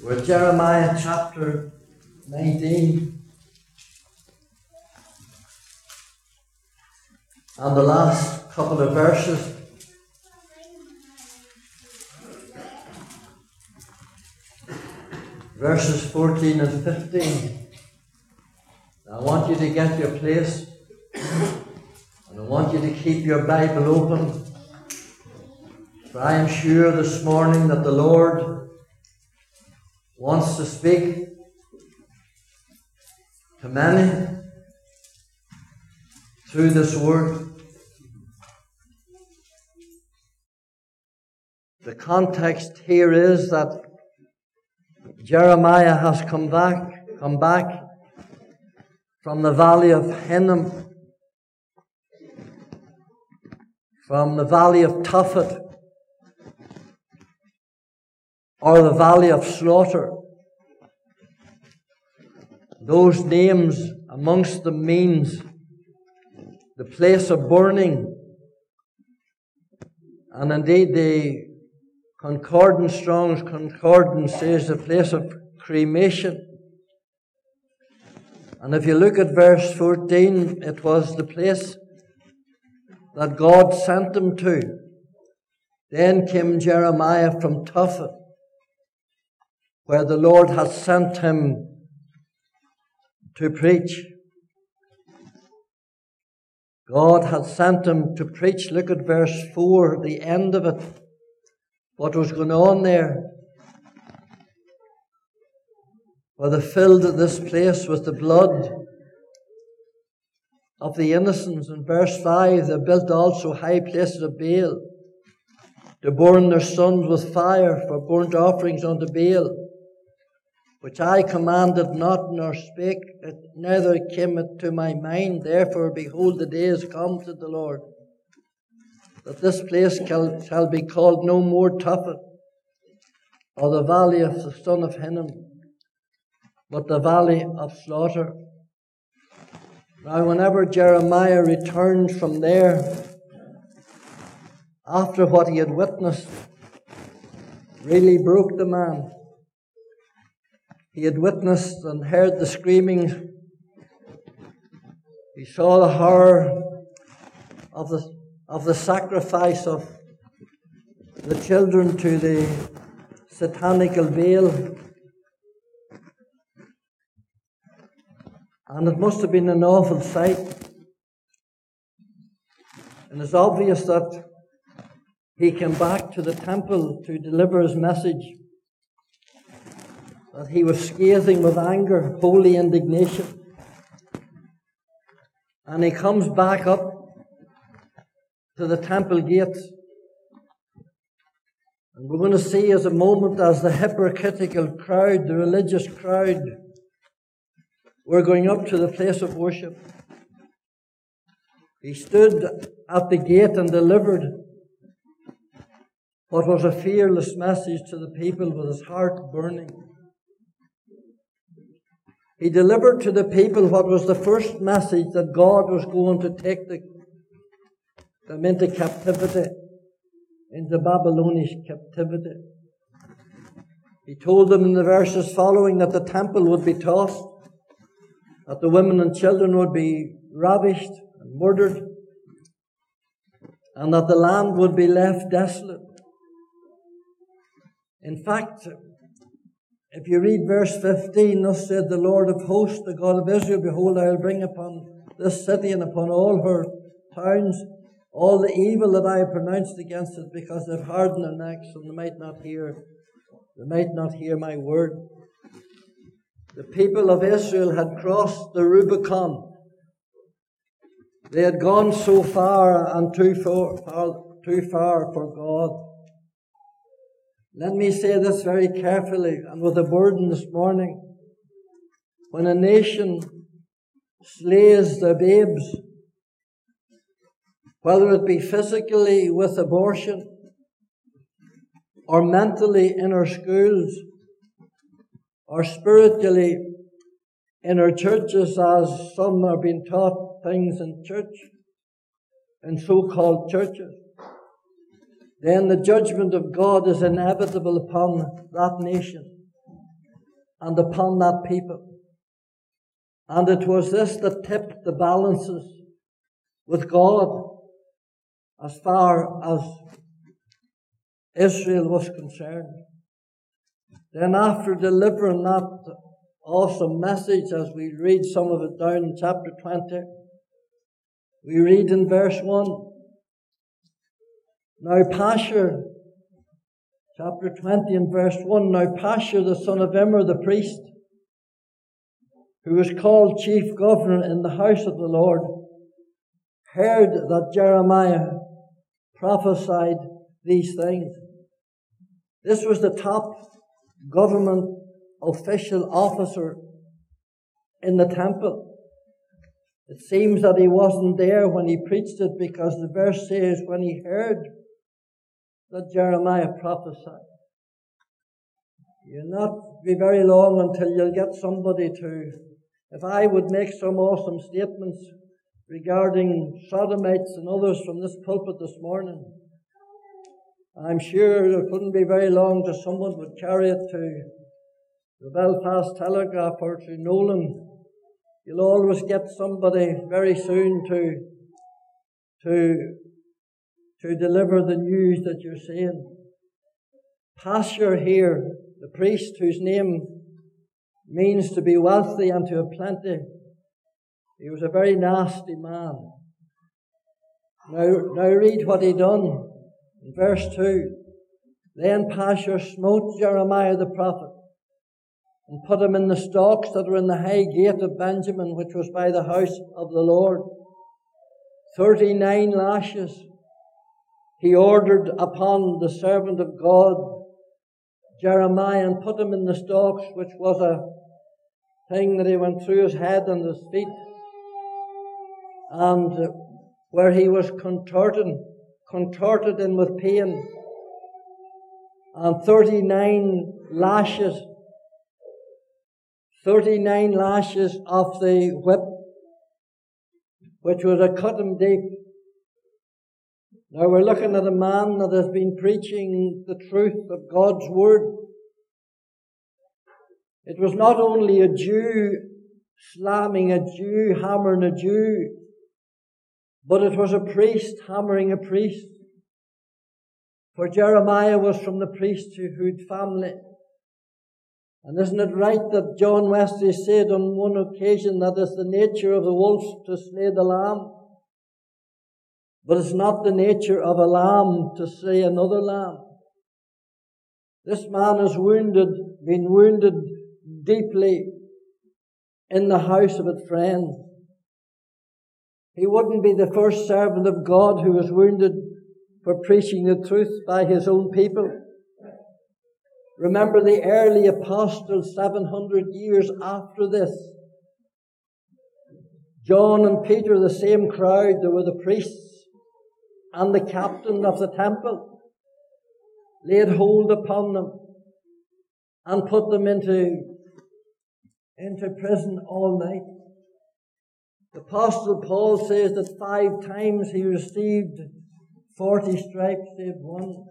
We're Jeremiah chapter 19. And the last couple of verses. Verses 14 and 15. I want you to get your place. And I want you to keep your Bible open. For I am sure this morning that the Lord wants to speak to many through this word. The context here is that Jeremiah has come back, come back from the valley of Hinnom, from the valley of Tophet, or the valley of slaughter. Those names amongst them means the place of burning. And indeed the Concordance, Strong's Concordance says the place of cremation. And if you look at verse 14, it was the place that God sent them to. Then came Jeremiah from Tophet where the Lord has sent him to preach. God had sent him to preach. Look at verse 4, the end of it. What was going on there? Well, they filled this place with the blood of the innocents. In verse 5, they built also high places of Baal to burn their sons with fire for burnt offerings unto Baal which I commanded not nor spake, it neither came it to my mind. Therefore, behold, the days come, to the Lord, that this place shall, shall be called no more Tophet, or the valley of the son of Hinnom, but the valley of slaughter. Now, whenever Jeremiah returned from there, after what he had witnessed, really broke the man. He had witnessed and heard the screaming. He saw the horror of the, of the sacrifice of the children to the satanical Baal. And it must have been an awful sight. And it's obvious that he came back to the temple to deliver his message that he was scathing with anger, holy indignation. And he comes back up to the temple gates. And we're going to see as a moment as the hypocritical crowd, the religious crowd, were going up to the place of worship. He stood at the gate and delivered what was a fearless message to the people with his heart burning. He delivered to the people what was the first message that God was going to take the, them into captivity, into Babylonian captivity. He told them in the verses following that the temple would be tossed, that the women and children would be ravished and murdered, and that the land would be left desolate. In fact, if you read verse 15, thus said the Lord of hosts, the God of Israel, Behold, I will bring upon this city and upon all her towns all the evil that I have pronounced against it, because they've hardened their necks and they might not hear, they might not hear my word. The people of Israel had crossed the Rubicon. They had gone so far and too far, too far for God. Let me say this very carefully and with a burden this morning. When a nation slays their babes, whether it be physically with abortion or mentally in our schools or spiritually in our churches as some are being taught things in church, in so-called churches then the judgment of God is inevitable upon that nation. and upon that people. And it was this that tipped the balances with God as far as Israel was concerned. Then after delivering that awesome message as we read some of it down in chapter 20, we read in verse 1, Now Pashur, chapter 20 and verse 1, Now Pashur the son of Immer the priest, who was called chief governor in the house of the Lord, heard that Jeremiah prophesied these things. This was the top government official officer in the temple. It seems that he wasn't there when he preached it because the verse says when he heard that Jeremiah prophesied. You'll not be very long until you'll get somebody to, if I would make some awesome statements regarding sodomites and others from this pulpit this morning, I'm sure it wouldn't be very long till someone would carry it to the Belfast Telegraph or to Nolan You'll always get somebody very soon to, to, to deliver the news that you're saying. Pashur here, the priest whose name means to be wealthy and to have plenty, he was a very nasty man. Now, now read what he done in verse 2. Then Pashur smote Jeremiah the prophet and put him in the stocks that were in the high gate of Benjamin, which was by the house of the Lord. Thirty nine lashes he ordered upon the servant of God, Jeremiah, and put him in the stocks, which was a thing that he went through his head and his feet, and where he was contorted, contorted in with pain, and thirty nine lashes 39 lashes of the whip, which was a cut him deep. Now we're looking at a man that has been preaching the truth of God's Word. It was not only a Jew slamming a Jew, hammering a Jew, but it was a priest hammering a priest. For Jeremiah was from the priesthood family. And isn't it right that John Wesley said on one occasion that it's the nature of the wolf to slay the lamb? But it's not the nature of a lamb to slay another lamb. This man is wounded, been wounded deeply in the house of a friend. He wouldn't be the first servant of God who was wounded for preaching the truth by his own people. Remember the early apostles 700 years after this. John and Peter, the same crowd, they were the priests and the captain of the temple, laid hold upon them and put them into, into prison all night. The apostle Paul says that five times he received 40 stripes save one.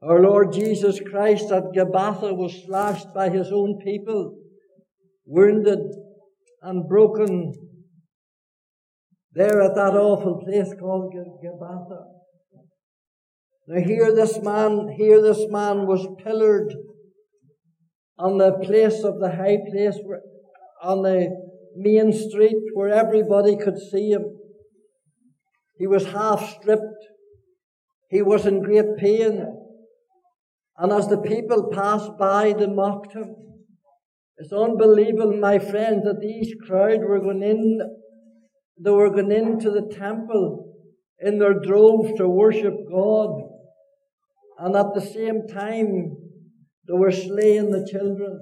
Our Lord Jesus Christ at Gabbatha was slashed by his own people, wounded and broken there at that awful place called Gabbatha. Now here this man, here this man was pillared on the place of the high place, on the main street where everybody could see him. He was half stripped. He was in great pain. And as the people passed by, they mocked him. It's unbelievable, my friends, that these crowd were going in, they were going into the temple in their droves to worship God. And at the same time, they were slaying the children.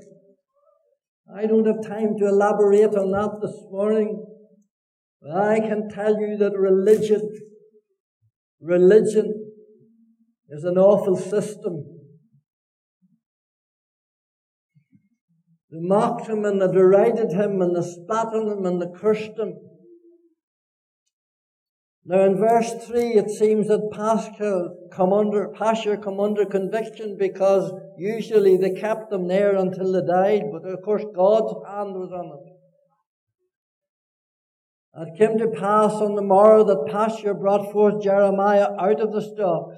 I don't have time to elaborate on that this morning. But I can tell you that religion, religion is an awful system. They mocked him and they derided him and they spat on him and they cursed him. Now in verse 3 it seems that Pashur come under, come under conviction because usually they kept them there until they died, but of course God's hand was on it. It came to pass on the morrow that Pashur brought forth Jeremiah out of the stocks.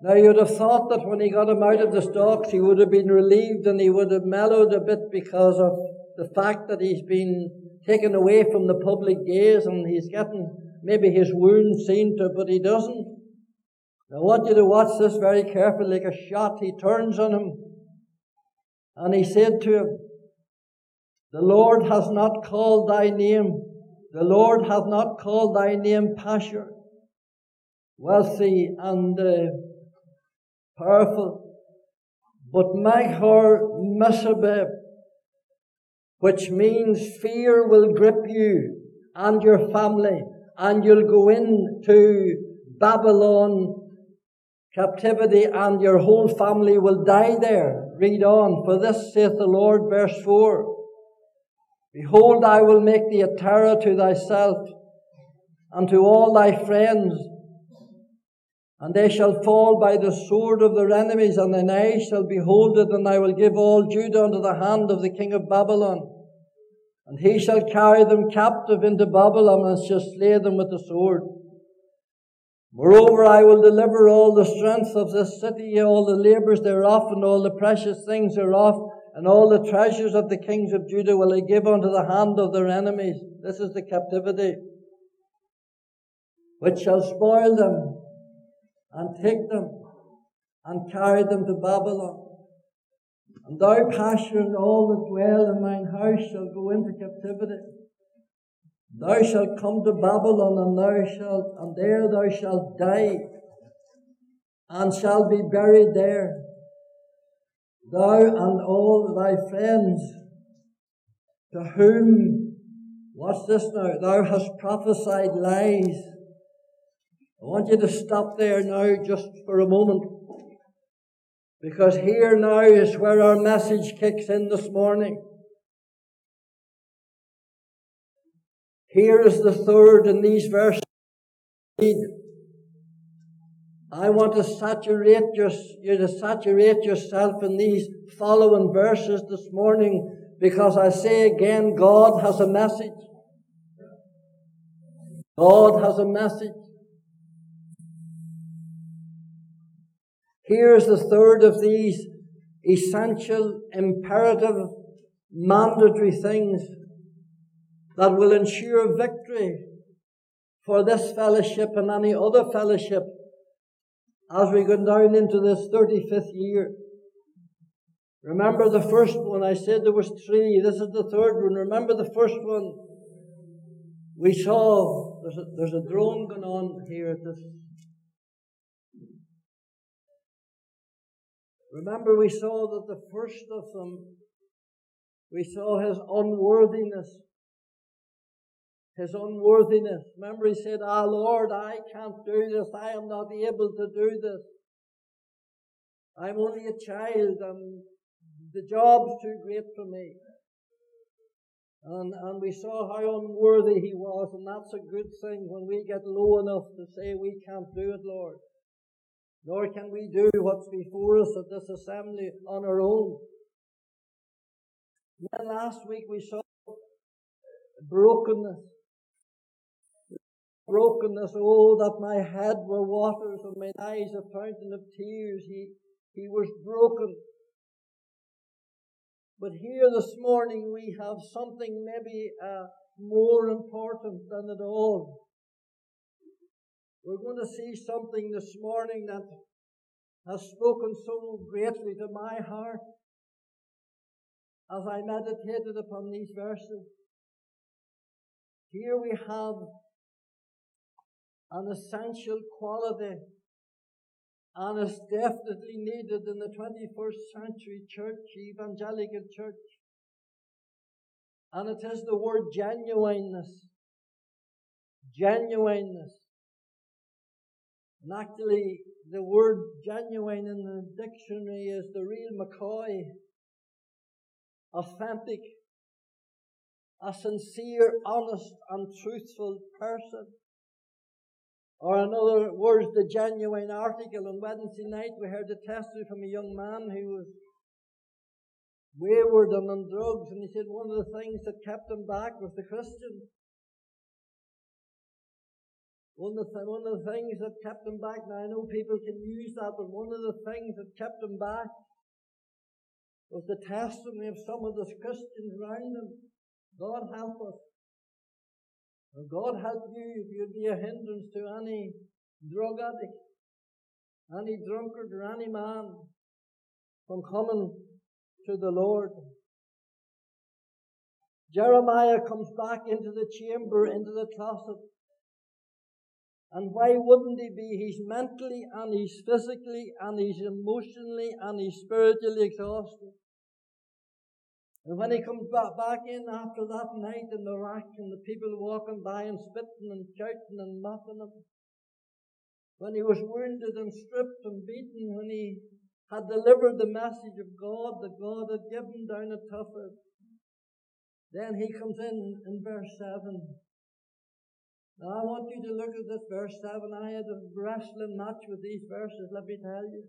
Now you'd have thought that when he got him out of the stocks he would have been relieved and he would have mellowed a bit because of the fact that he's been taken away from the public gaze and he's getting maybe his wound seen to, but he doesn't. I want you to watch this very carefully, like a shot. He turns on him and he said to him, The Lord has not called thy name. The Lord hath not called thy name Pashur, wealthy and uh, powerful, but Machor Messabib, which means fear will grip you and your family, and you'll go into Babylon captivity, and your whole family will die there. Read on. For this saith the Lord, verse 4 Behold, I will make thee a terror to thyself and to all thy friends, and they shall fall by the sword of their enemies, and thine eyes shall behold it, and I will give all Judah unto the hand of the king of Babylon. And he shall carry them captive into Babylon, and shall slay them with the sword. Moreover, I will deliver all the strength of this city, all the labours thereof, and all the precious things thereof, and all the treasures of the kings of Judah will I give unto the hand of their enemies. This is the captivity, which shall spoil them and take them and carry them to Babylon. And thou, Pashur, and all that dwell in mine house shall go into captivity. Thou shalt come to Babylon, and thou shalt, and there thou shalt die, and shalt be buried there. Thou and all thy friends, to whom, what's this now? Thou hast prophesied lies I want you to stop there now just for a moment. Because here now is where our message kicks in this morning. Here is the third in these verses. I want to saturate your, you to saturate yourself in these following verses this morning because I say again, God has a message. God has a message. Here's the third of these essential, imperative, mandatory things that will ensure victory for this fellowship and any other fellowship as we go down into this 35th year. Remember the first one, I said there was three. This is the third one. Remember the first one? We saw, there's a, there's a drone going on here at this Remember, we saw that the first of them, we saw his unworthiness. His unworthiness. Remember, he said, Ah, Lord, I can't do this. I am not able to do this. I'm only a child and the job's too great for me. And, and we saw how unworthy he was, and that's a good thing when we get low enough to say we can't do it, Lord nor can we do what's before us at this assembly on our own. Then last week we saw brokenness. Brokenness, oh, that my head were waters and my eyes a fountain of tears. He, he was broken. But here this morning we have something maybe uh, more important than it all. We're going to see something this morning that has spoken so greatly to my heart as I meditated upon these verses. Here we have an essential quality and is definitely needed in the 21st century church, evangelical church. And it is the word genuineness. Genuineness. And actually, the word genuine in the dictionary is the real McCoy. Authentic. a sincere, honest, and truthful person. Or in other words, the genuine article. On Wednesday night, we heard a testimony from a young man who was wayward and on drugs, and he said one of the things that kept him back was the Christian. One of, the, one of the things that kept him back, now I know people can use that, but one of the things that kept him back was the testimony of some of the Christians around him. God help us. And God help you if you'd be a hindrance to any drug addict, any drunkard, or any man from coming to the Lord. Jeremiah comes back into the chamber, into the closet. And why wouldn't he be? He's mentally and he's physically and he's emotionally and he's spiritually exhausted. And when he comes back in after that night in the rack and the people walking by and spitting and shouting and mocking him, when he was wounded and stripped and beaten, when he had delivered the message of God that God had given down at Tophet, then he comes in in verse 7. Now I want you to look at this verse 7. I had a wrestling match with these verses, let me tell you.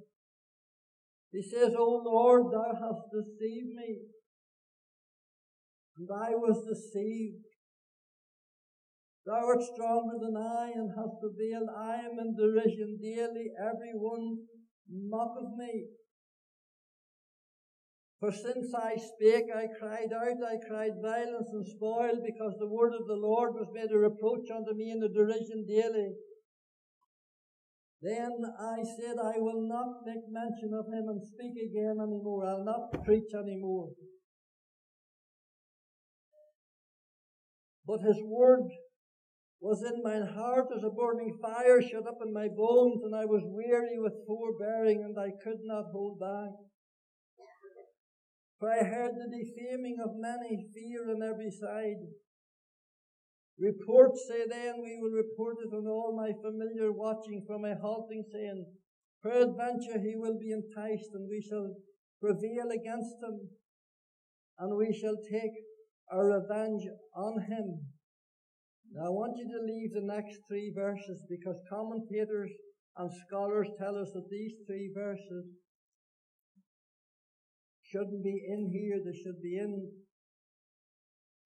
He says, O Lord, thou hast deceived me and I was deceived. Thou art stronger than I and hast prevailed. I am in derision daily. Every one mocketh me. For since I spake, I cried out, I cried violence and spoil, because the word of the Lord was made a reproach unto me in a derision daily. Then I said, I will not make mention of him and speak again any more. I'll not preach any more. But his word was in mine heart as a burning fire shut up in my bones, and I was weary with forbearing, and I could not hold back. For I heard the defaming of many, fear on every side. Report, say then, we will report it on all my familiar watching from my halting, saying, Peradventure he will be enticed, and we shall prevail against him, and we shall take our revenge on him. Now I want you to leave the next three verses because commentators and scholars tell us that these three verses shouldn't be in here, they should be in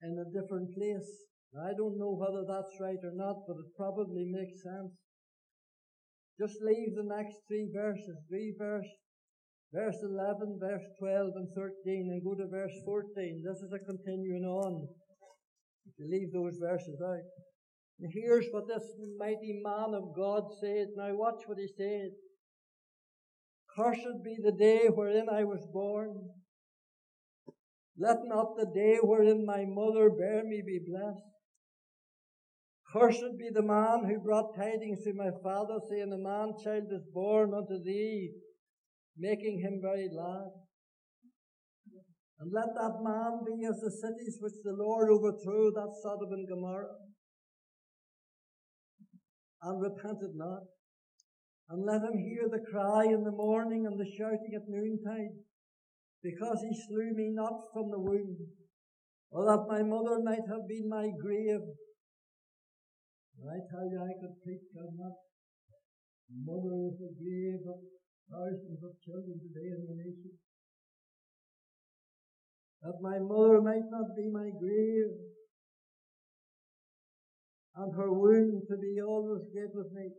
in a different place. Now, I don't know whether that's right or not, but it probably makes sense. Just leave the next three verses, three verse verse 11, verse 12 and 13 and go to verse 14. This is a continuing on. If you leave those verses out. And here's what this mighty man of God said. Now watch what he said. Cursed be the day wherein I was born. Let not the day wherein my mother bare me be blessed. Cursed be the man who brought tidings to my father, saying, A man child is born unto thee making him very glad. And let that man be as the cities which the Lord overthrew, that Sodom and Gomorrah, and repented not. And let him hear the cry in the morning and the shouting at noontide, because he slew me not from the womb, or that my mother might have been my grave. And I tell you, I could preach on that. Mother is the grave of thousands of children today in the nation. That my mother might not be my grave, and her womb to be always great with me.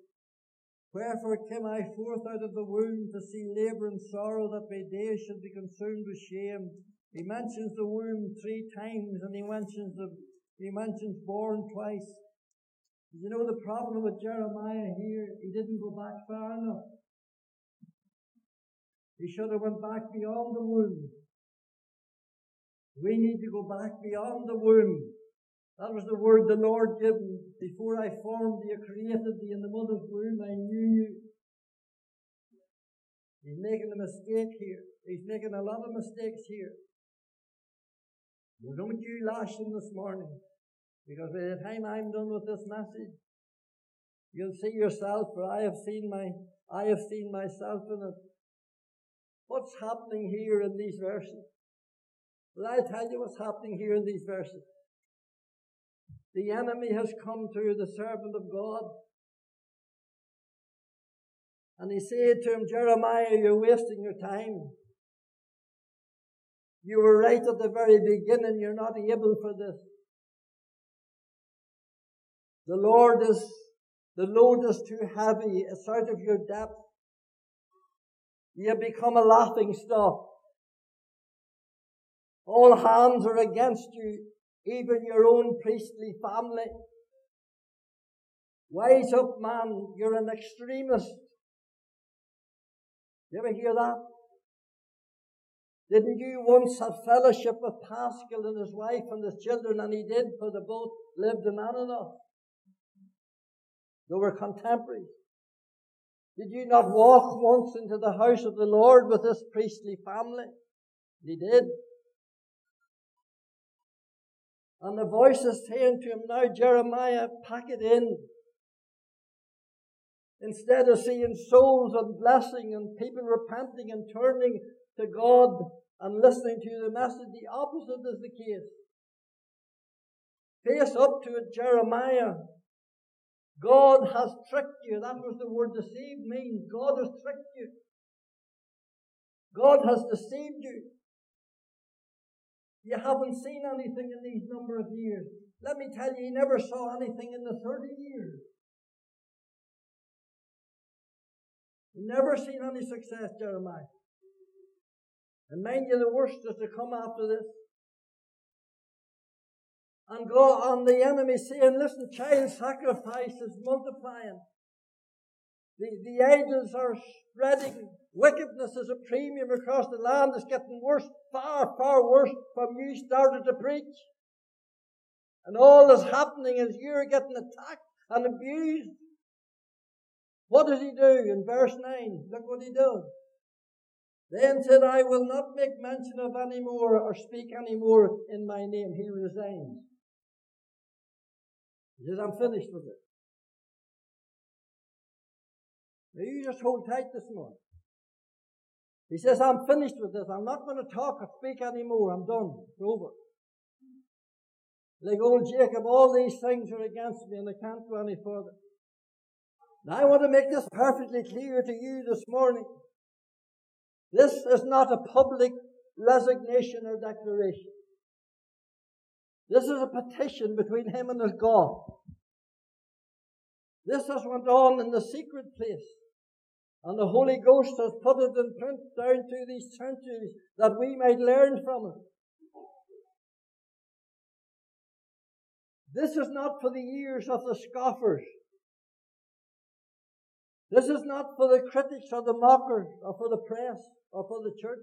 Wherefore came I forth out of the womb to see labour and sorrow, that my days should be consumed with shame. He mentions the womb three times, and he mentions the he mentions born twice. You know the problem with Jeremiah here? He didn't go back far enough. He should have went back beyond the womb. We need to go back beyond the womb. That was the word the Lord gave me. Before I formed thee, created thee in the mother's womb, I knew you. He's making a mistake here. He's making a lot of mistakes here. Well, don't you lash him this morning. Because by the time I'm done with this message, you'll see yourself, for I have seen my, I have seen myself in it. What's happening here in these verses? Well, I'll tell you what's happening here in these verses. The enemy has come to the servant of God. And he said to him, Jeremiah, you're wasting your time. You were right at the very beginning. You're not able for this. The Lord is, the load is too heavy. It's out of your depth. You have become a laughing stock. All hands are against you, even your own priestly family. Wise up, man. You're an extremist. You ever hear that? Didn't you once have fellowship with Pashur and his wife and his children? And he did, for the both lived in Anathoth. They were contemporaries. Did you not walk once into the house of the Lord with this priestly family? He did. And the voice is saying to him now, Jeremiah, pack it in. Instead of seeing souls and blessing and people repenting and turning to God and listening to the message, the opposite is the case. Face up to it, Jeremiah. God has tricked you. That was the word deceived means. God has tricked you. God has deceived you. You haven't seen anything in these number of years. Let me tell you, you never saw anything in the 30 years. Never seen any success, Jeremiah. And mind you, the worst is to come after this and go on the enemy saying, listen, child sacrifice is multiplying. The, the idols are spreading. Wickedness is a premium across the land. It's getting worse, far, far worse from you started to preach. And all that's happening is you're getting attacked and abused. What does he do in verse 9? Look what he does. Then said, I will not make mention of any more or speak any more in my name. He resigns. He says, I'm finished with it. Now you just hold tight this morning. He says, I'm finished with this. I'm not going to talk or speak anymore. I'm done. It's over. Like old Jacob, all these things are against me and I can't go any further. Now I want to make this perfectly clear to you this morning. This is not a public resignation or declaration. This is a petition between him and his God. This has went on in the secret place. And the Holy Ghost has put it in print down through these centuries that we might learn from it. This is not for the ears of the scoffers. This is not for the critics or the mockers or for the press or for the church.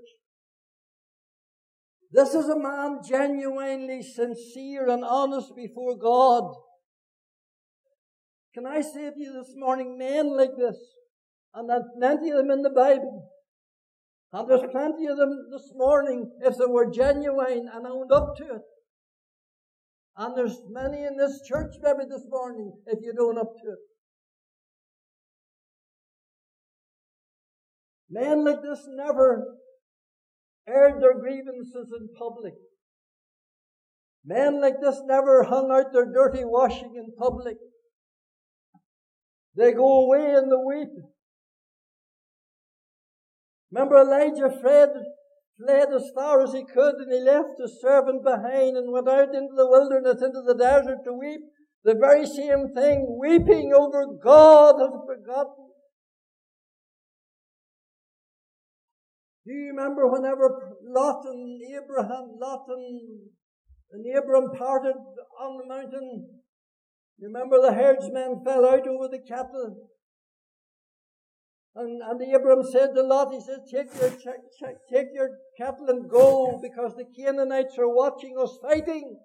This is a man genuinely sincere and honest before God. Can I say to you this morning, men like this, and there's plenty of them in the Bible, and there's plenty of them this morning if they were genuine and owned up to it. And there's many in this church maybe this morning if you don't up to it. Men like this never aired their grievances in public. Men like this never hung out their dirty washing in public. They go away in the weep. Remember Elijah fled, fled as far as he could and he left his servant behind and went out into the wilderness, into the desert to weep. The very same thing, weeping over God has forgotten. Do you remember whenever Lot and Abraham, Lot and, and Abraham parted on the mountain? You remember the herdsmen fell out over the cattle? And, and Abraham said to Lot, he said, take your, check, check, take your cattle and go because the Canaanites are watching us fighting.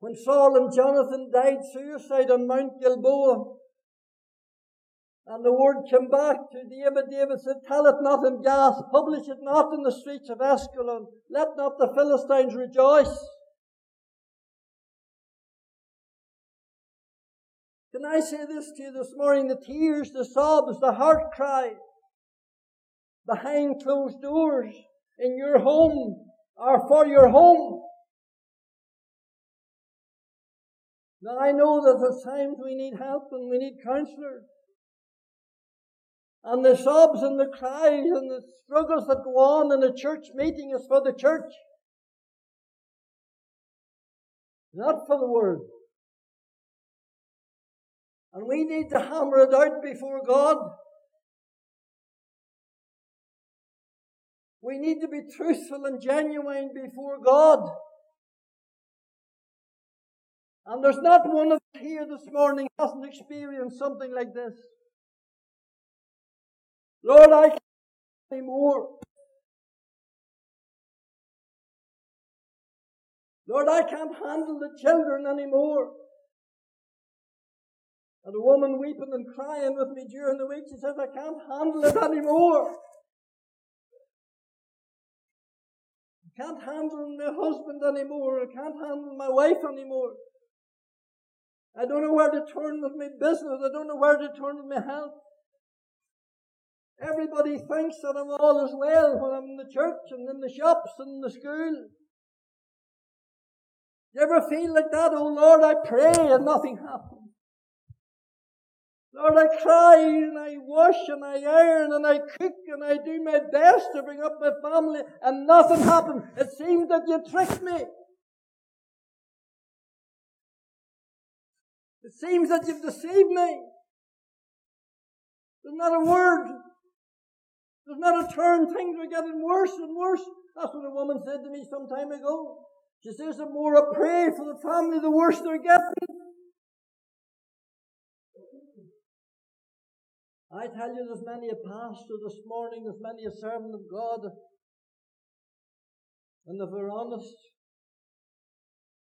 When Saul and Jonathan died suicide on Mount Gilboa, and the word came back to David. David said, Tell it not in Gath, publish it not in the streets of Ascalon. Let not the Philistines rejoice. Can I say this to you this morning? The tears, the sobs, the heart cries behind closed doors in your home are for your home. Now I know that at times we need help and we need counselors. And the sobs and the cries and the struggles that go on in a church meeting is for the church. Not for the world. And we need to hammer it out before God. We need to be truthful and genuine before God. And there's not one of us here this morning hasn't experienced something like this. Lord, I can't anymore. Lord, I can't handle the children anymore. And a woman weeping and crying with me during the week, she says, I can't handle it anymore. I can't handle my husband anymore. I can't handle my wife anymore. I don't know where to turn with my business. I don't know where to turn with my health. Everybody thinks that I'm all as well when I'm in the church and in the shops and in the school. You ever feel like that? Oh Lord, I pray and nothing happens. Lord, I cry and I wash and I iron and I cook and I do my best to bring up my family and nothing happens. It seems that you tricked me. It seems that you've deceived me. There's not a word. There's not a turn. Things are getting worse and worse. That's what a woman said to me some time ago. She says the more I pray for the family, the worse they're getting. I tell you, there's many a pastor this morning, there's many a servant of God, and if we're honest,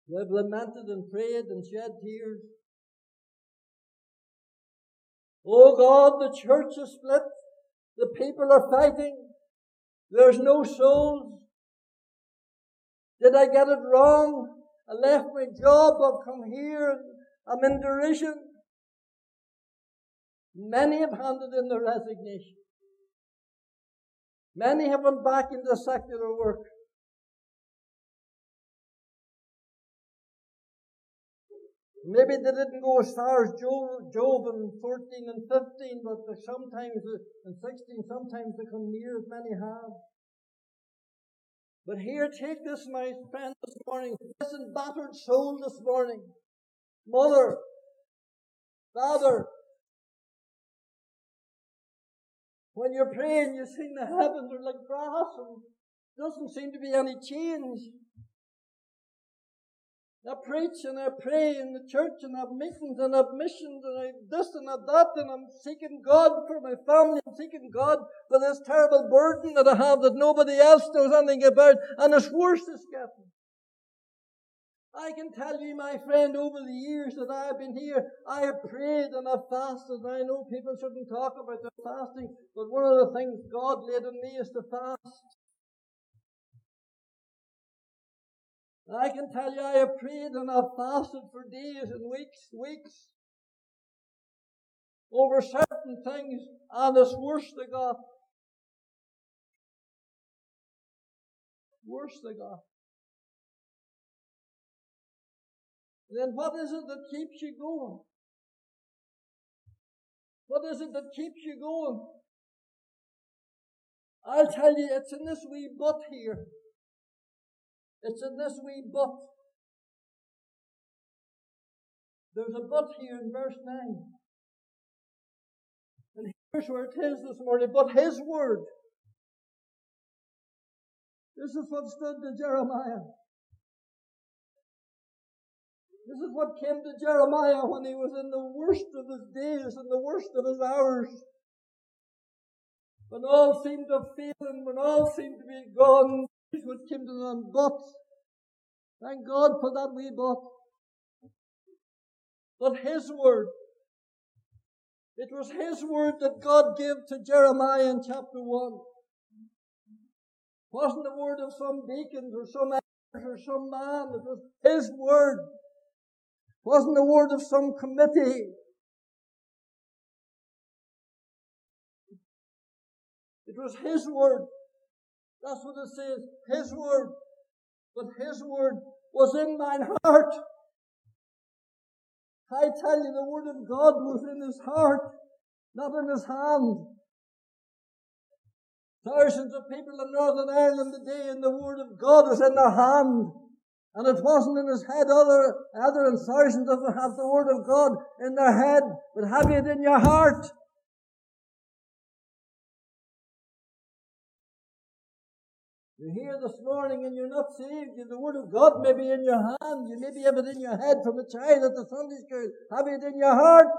they've lamented and prayed and shed tears. Oh God, the church is split. The people are fighting. There's no souls. Did I get it wrong? I left my job. I've come here. I'm in derision. Many have handed in their resignation. Many have went back into secular work. Maybe they didn't go as far as Job, Job in 14 and 15, but sometimes uh, in 16, sometimes they come near as many have. But here, take this, my friend, this morning. Listen, battered soul this morning. Mother, father, when you're praying, you see the heavens are like brass and doesn't seem to be any change. I preach and I pray in the church and I have meetings and I have missions and I this and I that and I'm seeking God for my family. I'm seeking God for this terrible burden that I have that nobody else knows anything about and it's worse it's getting. I can tell you, my friend, over the years that I have been here, I have prayed and I've fasted. And I know people shouldn't talk about their fasting, but one of the things God laid on me is to fast. I can tell you I have prayed and I've fasted for days and weeks, weeks over certain things, and it's worse they got. Worse they got. Then what is it that keeps you going? What is it that keeps you going? I'll tell you, it's in this wee butt here. It's in this wee but. There's a but here in verse 9. And here's where it is this morning. But his word. This is what stood to Jeremiah. This is what came to Jeremiah when he was in the worst of his days and the worst of his hours. When all seemed to fail and when all seemed to be gone, this what came to them, but thank God for that wee but. But His word, it was His word that God gave to Jeremiah in chapter 1. It wasn't the word of some deacons or some or some man. It was His word. Wasn't the word of some committee. It was His word. That's what it says. His word. But His word was in mine heart. I tell you, the Word of God was in his heart, not in his hand. Thousands of people in Northern Ireland today, and the Word of God is in their hand. And it wasn't in his head, other, other than thousands of them have the Word of God in their head, but have it in your heart. You're here this morning and you're not saved. The Word of God may be in your hand. You maybe have it in your head from a child at the Sunday school. Have it in your heart.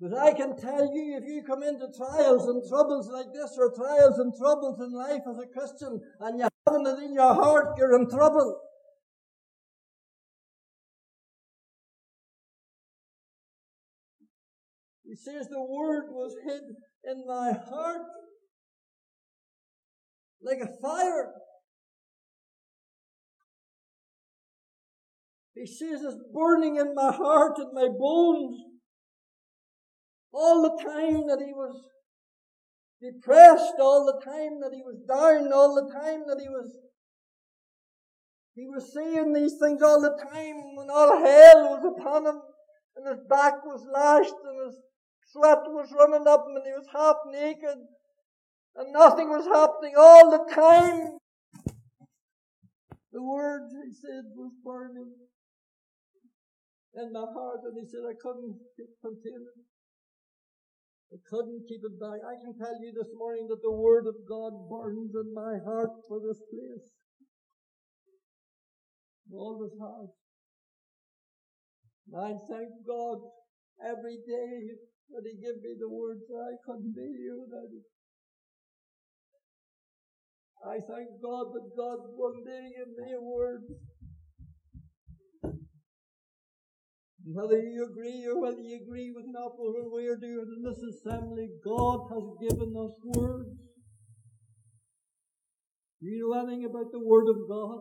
But I can tell you, if you come into trials and troubles like this, or trials and troubles in life as a Christian, and you haven't it in your heart, you're in trouble. He says the word was hid in my heart like a fire. He says it's burning in my heart and my bones all the time that he was depressed, all the time that he was down, all the time that he was he was saying these things all the time when all hell was upon him and his back was lashed and his sweat was running up and he was half naked and nothing was happening all the time. The words he said, was burning in my heart and he said I couldn't contain it. I couldn't keep it back. I can tell you this morning that the Word of God burns in my heart for this place. Always has. And I thank God every day that He gave me the words I couldn't be here without it. I thank God that God one day gave me a word Whether you agree or whether you agree with not what we are doing in this assembly, God has given us words. Do you know anything about the Word of God?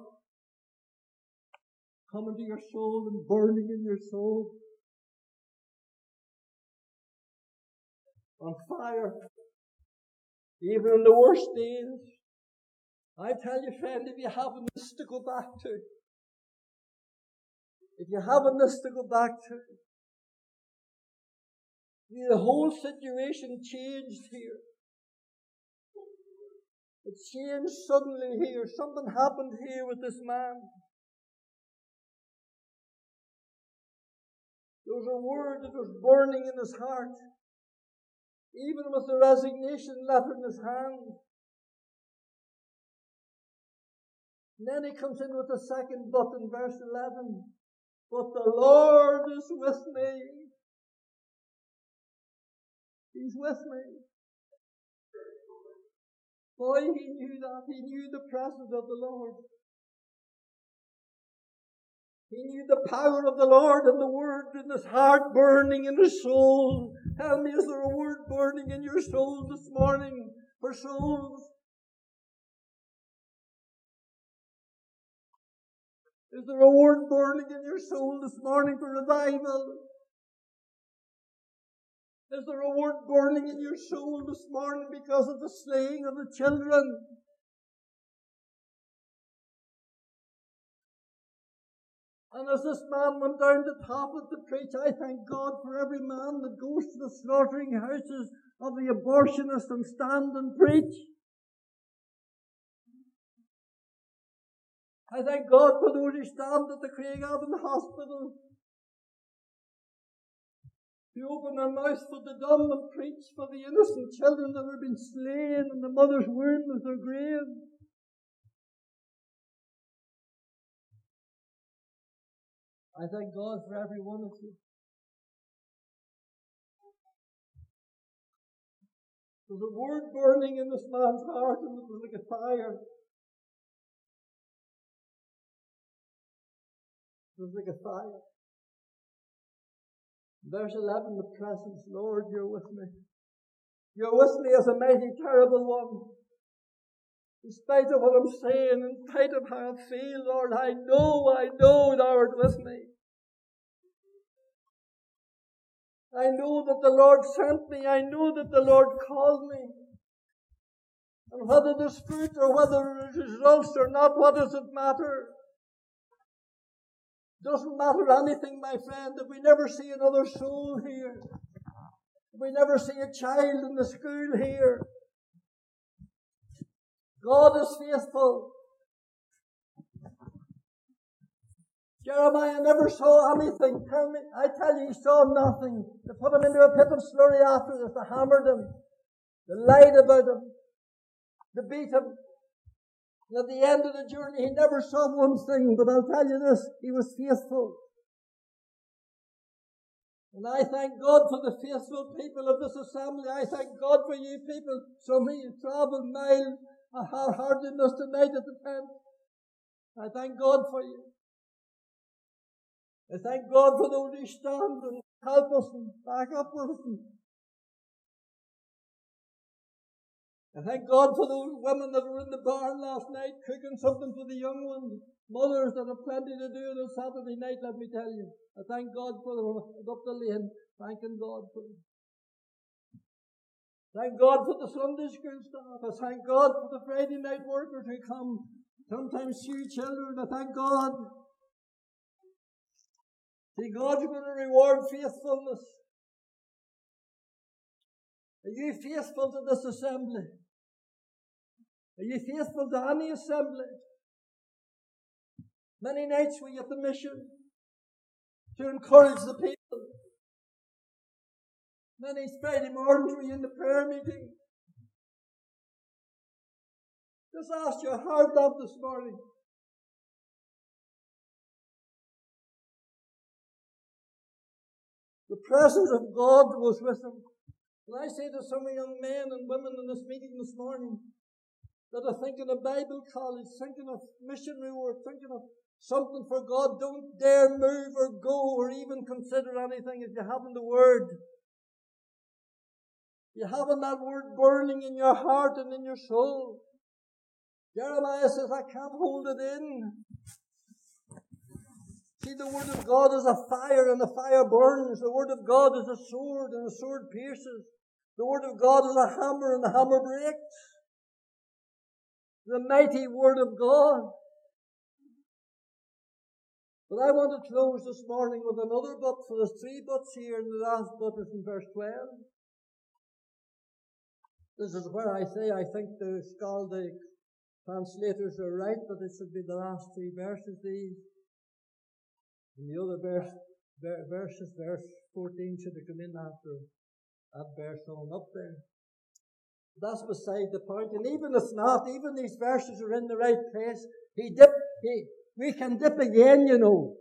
Coming to your soul and burning in your soul. On fire. Even in the worst days. I tell you, friend, if you have a go back to, if you haven't this to go back to, the whole situation changed here. It changed suddenly here. Something happened here with this man. There was a word that was burning in his heart, even with the resignation letter in his hand. And then he comes in with the second but in verse 11. But the Lord is with me. He's with me. Boy, he knew that. He knew the presence of the Lord. He knew the power of the Lord and the word in his heart burning in his soul. Tell me, is there a word burning in your soul this morning for souls? Is there a word burning in your soul this morning for revival? Is there a word burning in your soul this morning because of the slaying of the children? And as this man went down the top of the preach, I thank God for every man that goes to the slaughtering houses of the abortionists and stand and preach. I thank God for those who stand at the Craigavon Hospital. To open their mouths for the dumb and preach for the innocent children that have been slain in the mother's womb as their grave. I thank God for every one of you. There's a word burning in this man's heart and it was like a fire. Was like a fire. Verse 11, the presence, Lord, you're with me. You're with me as a mighty, terrible one. In spite of what I'm saying, in spite of how I feel, Lord, I know, I know thou art with me. I know that the Lord sent me. I know that the Lord called me. And whether there's fruit or whether there's results or not, what does it matter? Doesn't matter anything, my friend, if we never see another soul here. If we never see a child in the school here. God is faithful. Jeremiah never saw anything. Tell me, I tell you, he saw nothing. They put him into a pit of slurry after this. They hammered him. They lied about him. They beat him. And at the end of the journey, he never saw one thing. But I'll tell you this, he was faithful. And I thank God for the faithful people of this assembly. I thank God for you people. Of you traveled miles, hard hardiness tonight at the tent. I thank God for you. I thank God for those who stand and help us and back up with us. I thank God for those women that were in the barn last night cooking something for the young ones. Mothers that have plenty to do on a Saturday night, let me tell you. I thank God for them up the lane, thanking God for them. Thank God for the Sunday school staff. I thank God for the Friday night workers who come. Sometimes few children. I thank God See, God's going to reward faithfulness. Are you faithful to this assembly? Are you faithful to any assembly? Many nights we at the mission to encourage the people. Many Friday mornings we in the prayer meeting. Just ask your heart up this morning. The presence of God was with them. And I say to some young men and women in this meeting this morning that are thinking of Bible college, thinking of missionary work, thinking of something for God, don't dare move or go or even consider anything if you haven't the word. You haven't that word burning in your heart and in your soul. Jeremiah says, I can't hold it in. See, the Word of God is a fire and the fire burns. The Word of God is a sword and the sword pierces. The Word of God is a hammer and the hammer breaks. The mighty Word of God. But I want to close this morning with another but, for there's three buts here, and the last but is in verse 12. This is where I say I think the Scaldic translators are right that it should be the last three verses, these. And the other verse, verses, verse 14 should have come in after that verse on up there. That's beside the point. And even if not, even these verses are in the right place. He dip, he, we can dip again, you know.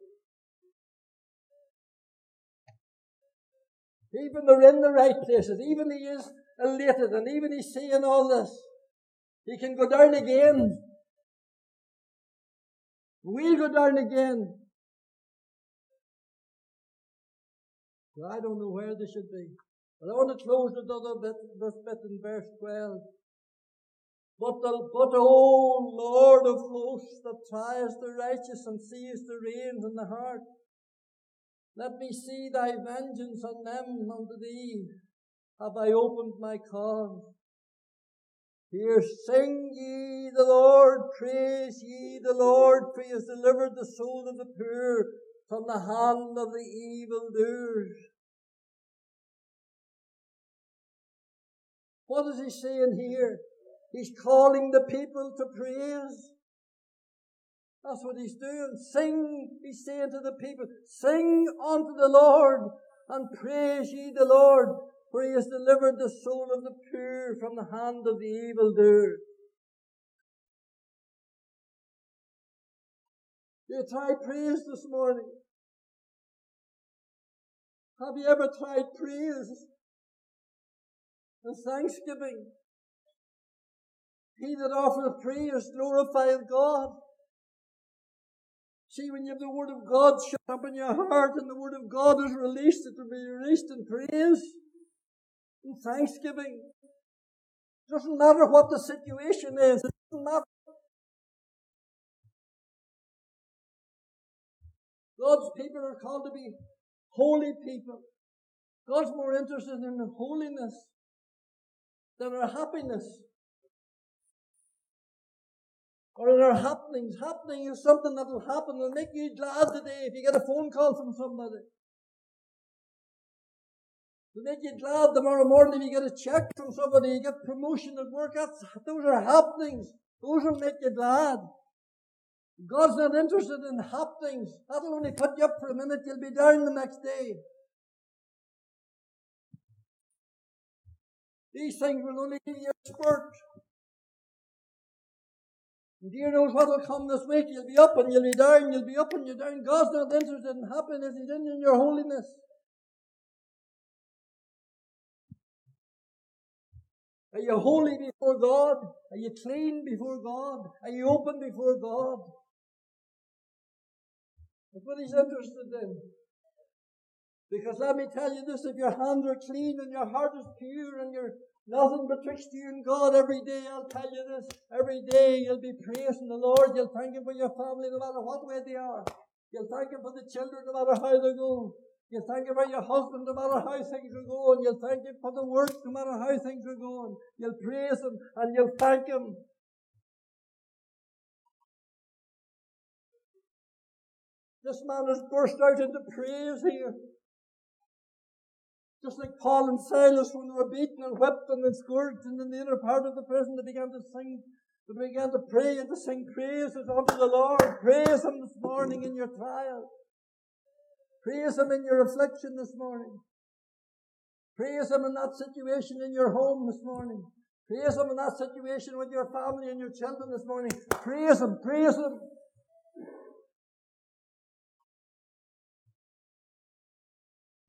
Even they're in the right places. Even he is elated and even he's seeing all this. He can go down again. We'll go down again. I don't know where they should be. I want to close another bit, this bit in verse 12. But the, but O Lord of hosts that triest the righteous and seest the reins in the heart, let me see thy vengeance on them unto thee. Have I opened my cause? Here sing ye the Lord, praise ye the Lord, for he has delivered the soul of the poor from the hand of the evil evildoers. What is he saying here? He's calling the people to praise. That's what he's doing. Sing, he's saying to the people, sing unto the Lord and praise ye the Lord, for he has delivered the soul of the poor from the hand of the evildoer. You try praise this morning. Have you ever tried praise and thanksgiving? He that offereth praise glorifieth God. See, when you have the Word of God shut up in your heart and the Word of God is released, it will be released in praise and thanksgiving. It doesn't matter what the situation is. It doesn't matter God's people are called to be holy people. God's more interested in holiness than our happiness. Or are happenings? Happening is something that will happen and make you glad today if you get a phone call from somebody. It'll make you glad tomorrow morning if you get a check from somebody, you get promotion at work. That's, those are happenings. Those will make you glad. God's not interested in happenings. That'll only put you up for a minute. You'll be down the next day. These things will only give you a spurt. And dear knows what will come this week. You'll be up and you'll be down. You'll be up and you're down. God's not interested in happiness. He's interested in your holiness. Are you holy before God? Are you clean before God? Are you open before God? That's what He's interested in. Because let me tell you this, if your hands are clean and your heart is pure and you're nothing betwixt you and God every day, I'll tell you this, every day you'll be praising the Lord, you'll thank Him for your family no matter what way they are. You'll thank Him for the children no matter how they go. You'll thank Him for your husband no matter how things are going. You'll thank Him for the work no matter how things are going. You'll praise Him and you'll thank Him. This man has burst out into praise here. Just like Paul and Silas when they were beaten and whipped and then scourged and in the inner part of the prison they began to sing, they began to pray and to sing praises unto the Lord. Praise Him this morning in your trial. Praise Him in your affliction this morning. Praise Him in that situation in your home this morning. Praise Him in that situation with your family and your children this morning. Praise Him, praise Him.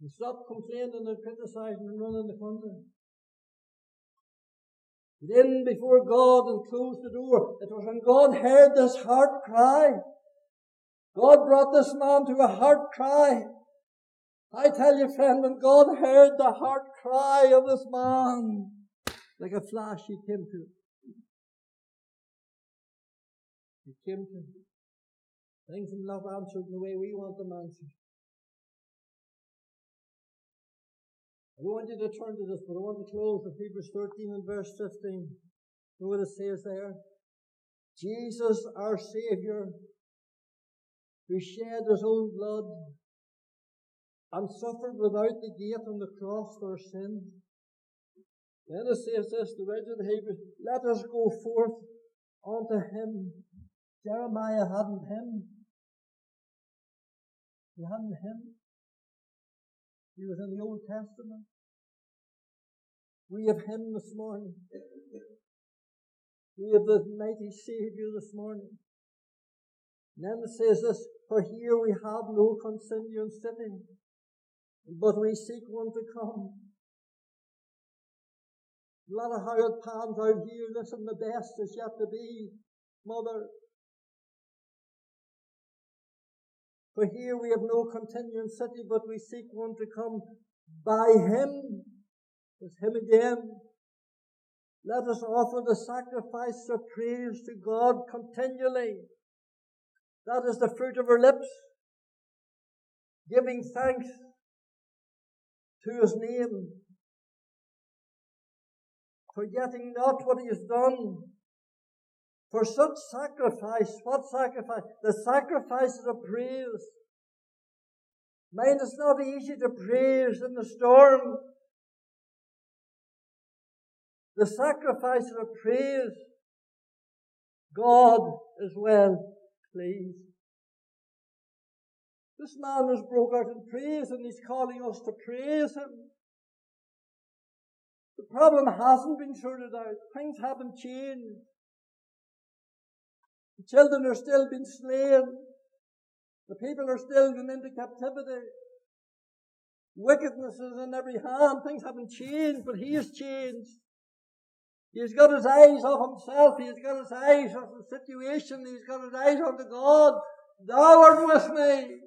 And stop complaining and criticizing and running the country. In before God and close the door. It was when God heard this heart cry. God brought this man to a heart cry. I tell you, friend, when God heard the heart cry of this man, like a flash, he came to him. He came to him. Things are not answered the way we want them answered. I want you to turn to this, but I want to close with Hebrews 13 and verse 15. Know what it says there? Jesus, our Saviour, who shed his own blood and suffered without the gate on the cross for sin. Then it says this, the writer of the Hebrews, let us go forth unto him. Jeremiah hadn't him. He hadn't him. He was in the Old Testament. We have Him this morning. We have the mighty Saviour this morning. And then it says this, for here we have no continuing city, but we seek one to come. No matter how it pans out here, this listen, the best is yet to be, mother. For here we have no continuing city, but we seek one to come by him. It's him again. Let us offer the sacrifice of praise to God continually. That is the fruit of our lips. Giving thanks to his name. Forgetting not what he has done for such sacrifice, what sacrifice? The sacrifices of praise. Mind, it's not easy to praise in the storm. The sacrifices of praise. God is well pleased. This man has broke out in praise and he's calling us to praise him. The problem hasn't been sorted out. Things haven't changed. Children are still being slain. The people are still going into captivity. Wickedness is in every hand. Things haven't changed, but he has changed. He's got his eyes off himself. He's got his eyes off the situation. He's got his eyes on the God. Thou art with me.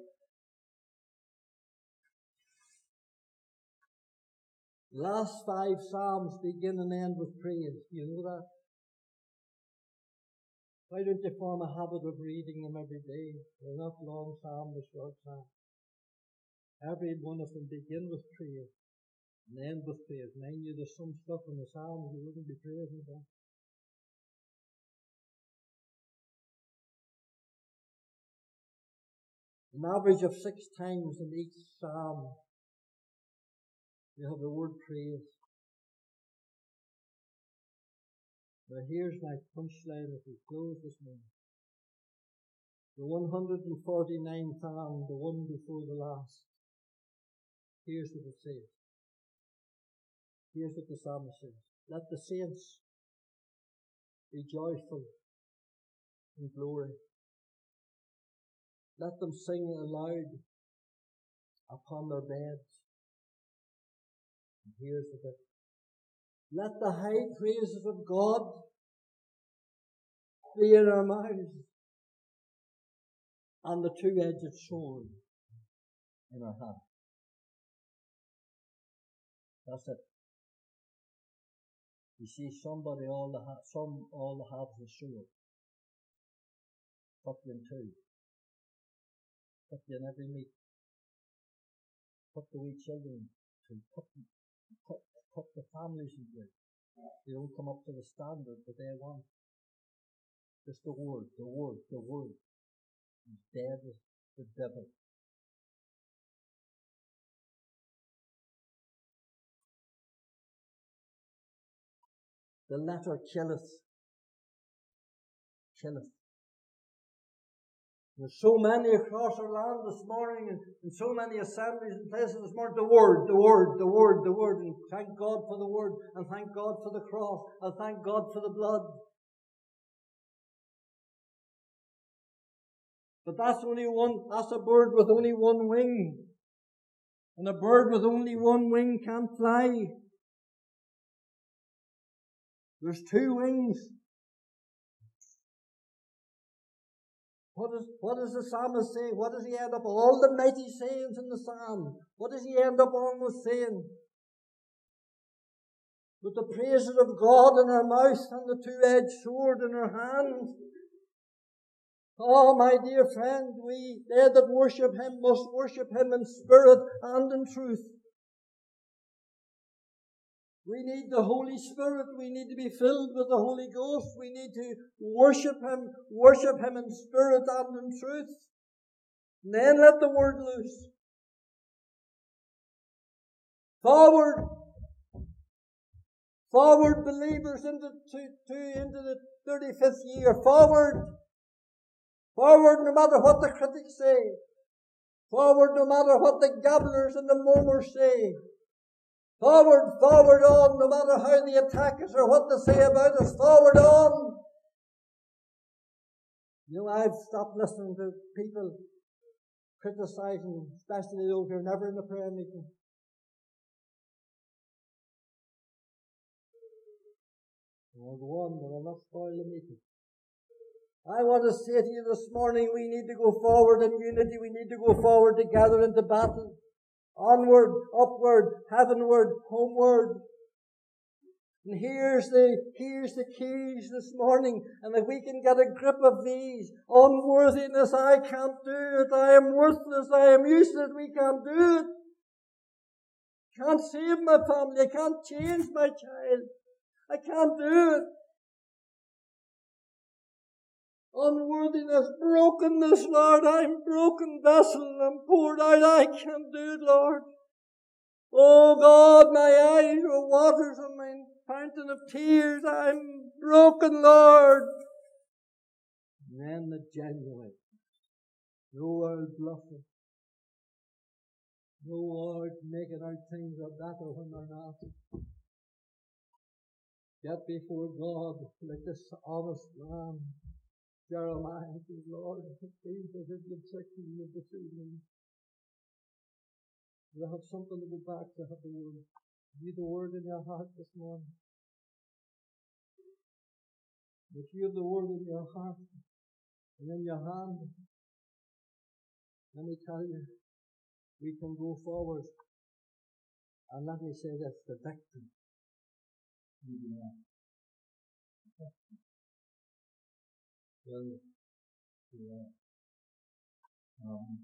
Last five Psalms begin and end with praise. You know that? Why don't you form a habit of reading them every day? They're not long psalms or short psalms. Every one of them begin with prayer and end with praise. And you there's some stuff in the psalms you wouldn't be praising for. An average of six times in each psalm, you have the word praise. Now here's my punchline as we close this morning. The 149th psalm, the one before the last. Here's what it says. Here's what the psalmist says. Let the saints be joyful in glory. Let them sing aloud upon their beds. And here's the bit. Let the high praises of God be in our mouths and the two-edged sword in our hand. That's it. You see, somebody all the ha- some all the have the sword. Cut you in two. Cut you in every meat. Cut the wee children to cut, cut the families in two. They don't come up to the standard that they want. Just the word, the word, the word. He's dead as the devil. The letter killeth. Killeth. There's so many across our land this morning and, and so many assemblies and places this morning. The Word, the Word, the Word, the Word. And thank God for the Word and thank God for the cross and thank God for the blood. But that's only one, that's a bird with only one wing. And a bird with only one wing can't fly. There's two wings. What, is, what does the psalmist say? What does he end up? All the mighty sayings in the psalm. What does he end up with saying? With the praises of God in our mouth and the two-edged sword in our hand. Oh, my dear friend, we, they that worship Him must worship Him in spirit and in truth. We need the Holy Spirit. We need to be filled with the Holy Ghost. We need to worship Him, worship Him in spirit and in truth. And then let the word loose. Forward. Forward believers into, to, to, into the 35th year. Forward. Forward no matter what the critics say. Forward no matter what the gabblers and the mummers say. Forward, forward on, no matter how the attackers or what they say about us. Forward on. You know, I've stopped listening to people criticizing, especially those who are never in the prayer meeting. I'll go on, but I'll not spoil the meeting. I want to say to you this morning, we need to go forward in unity. We need to go forward together into battle. Onward, upward, heavenward, homeward. And here's the, here's the keys this morning. And if we can get a grip of these, unworthiness, I can't do it. I am worthless. I am useless. We can't do it. Can't save my family. I can't change my child. I can't do it unworthiness, brokenness, Lord. I'm broken vessel. I'm poured out. I can't do it, Lord. Oh God, my eyes are waters and my fountain of tears. I'm broken, Lord. And then the genuine. No world bluffing. No word making out things are better when they're not. Get before God like this honest lamb. Jeremiah says, Lord, please did good section of this evening. You have something to go back to have the word. Need the word in your heart this morning. If you have the word in your heart and in your hand, let me tell you, we can go forward. And let me say this, the victory. Well, yeah. Um,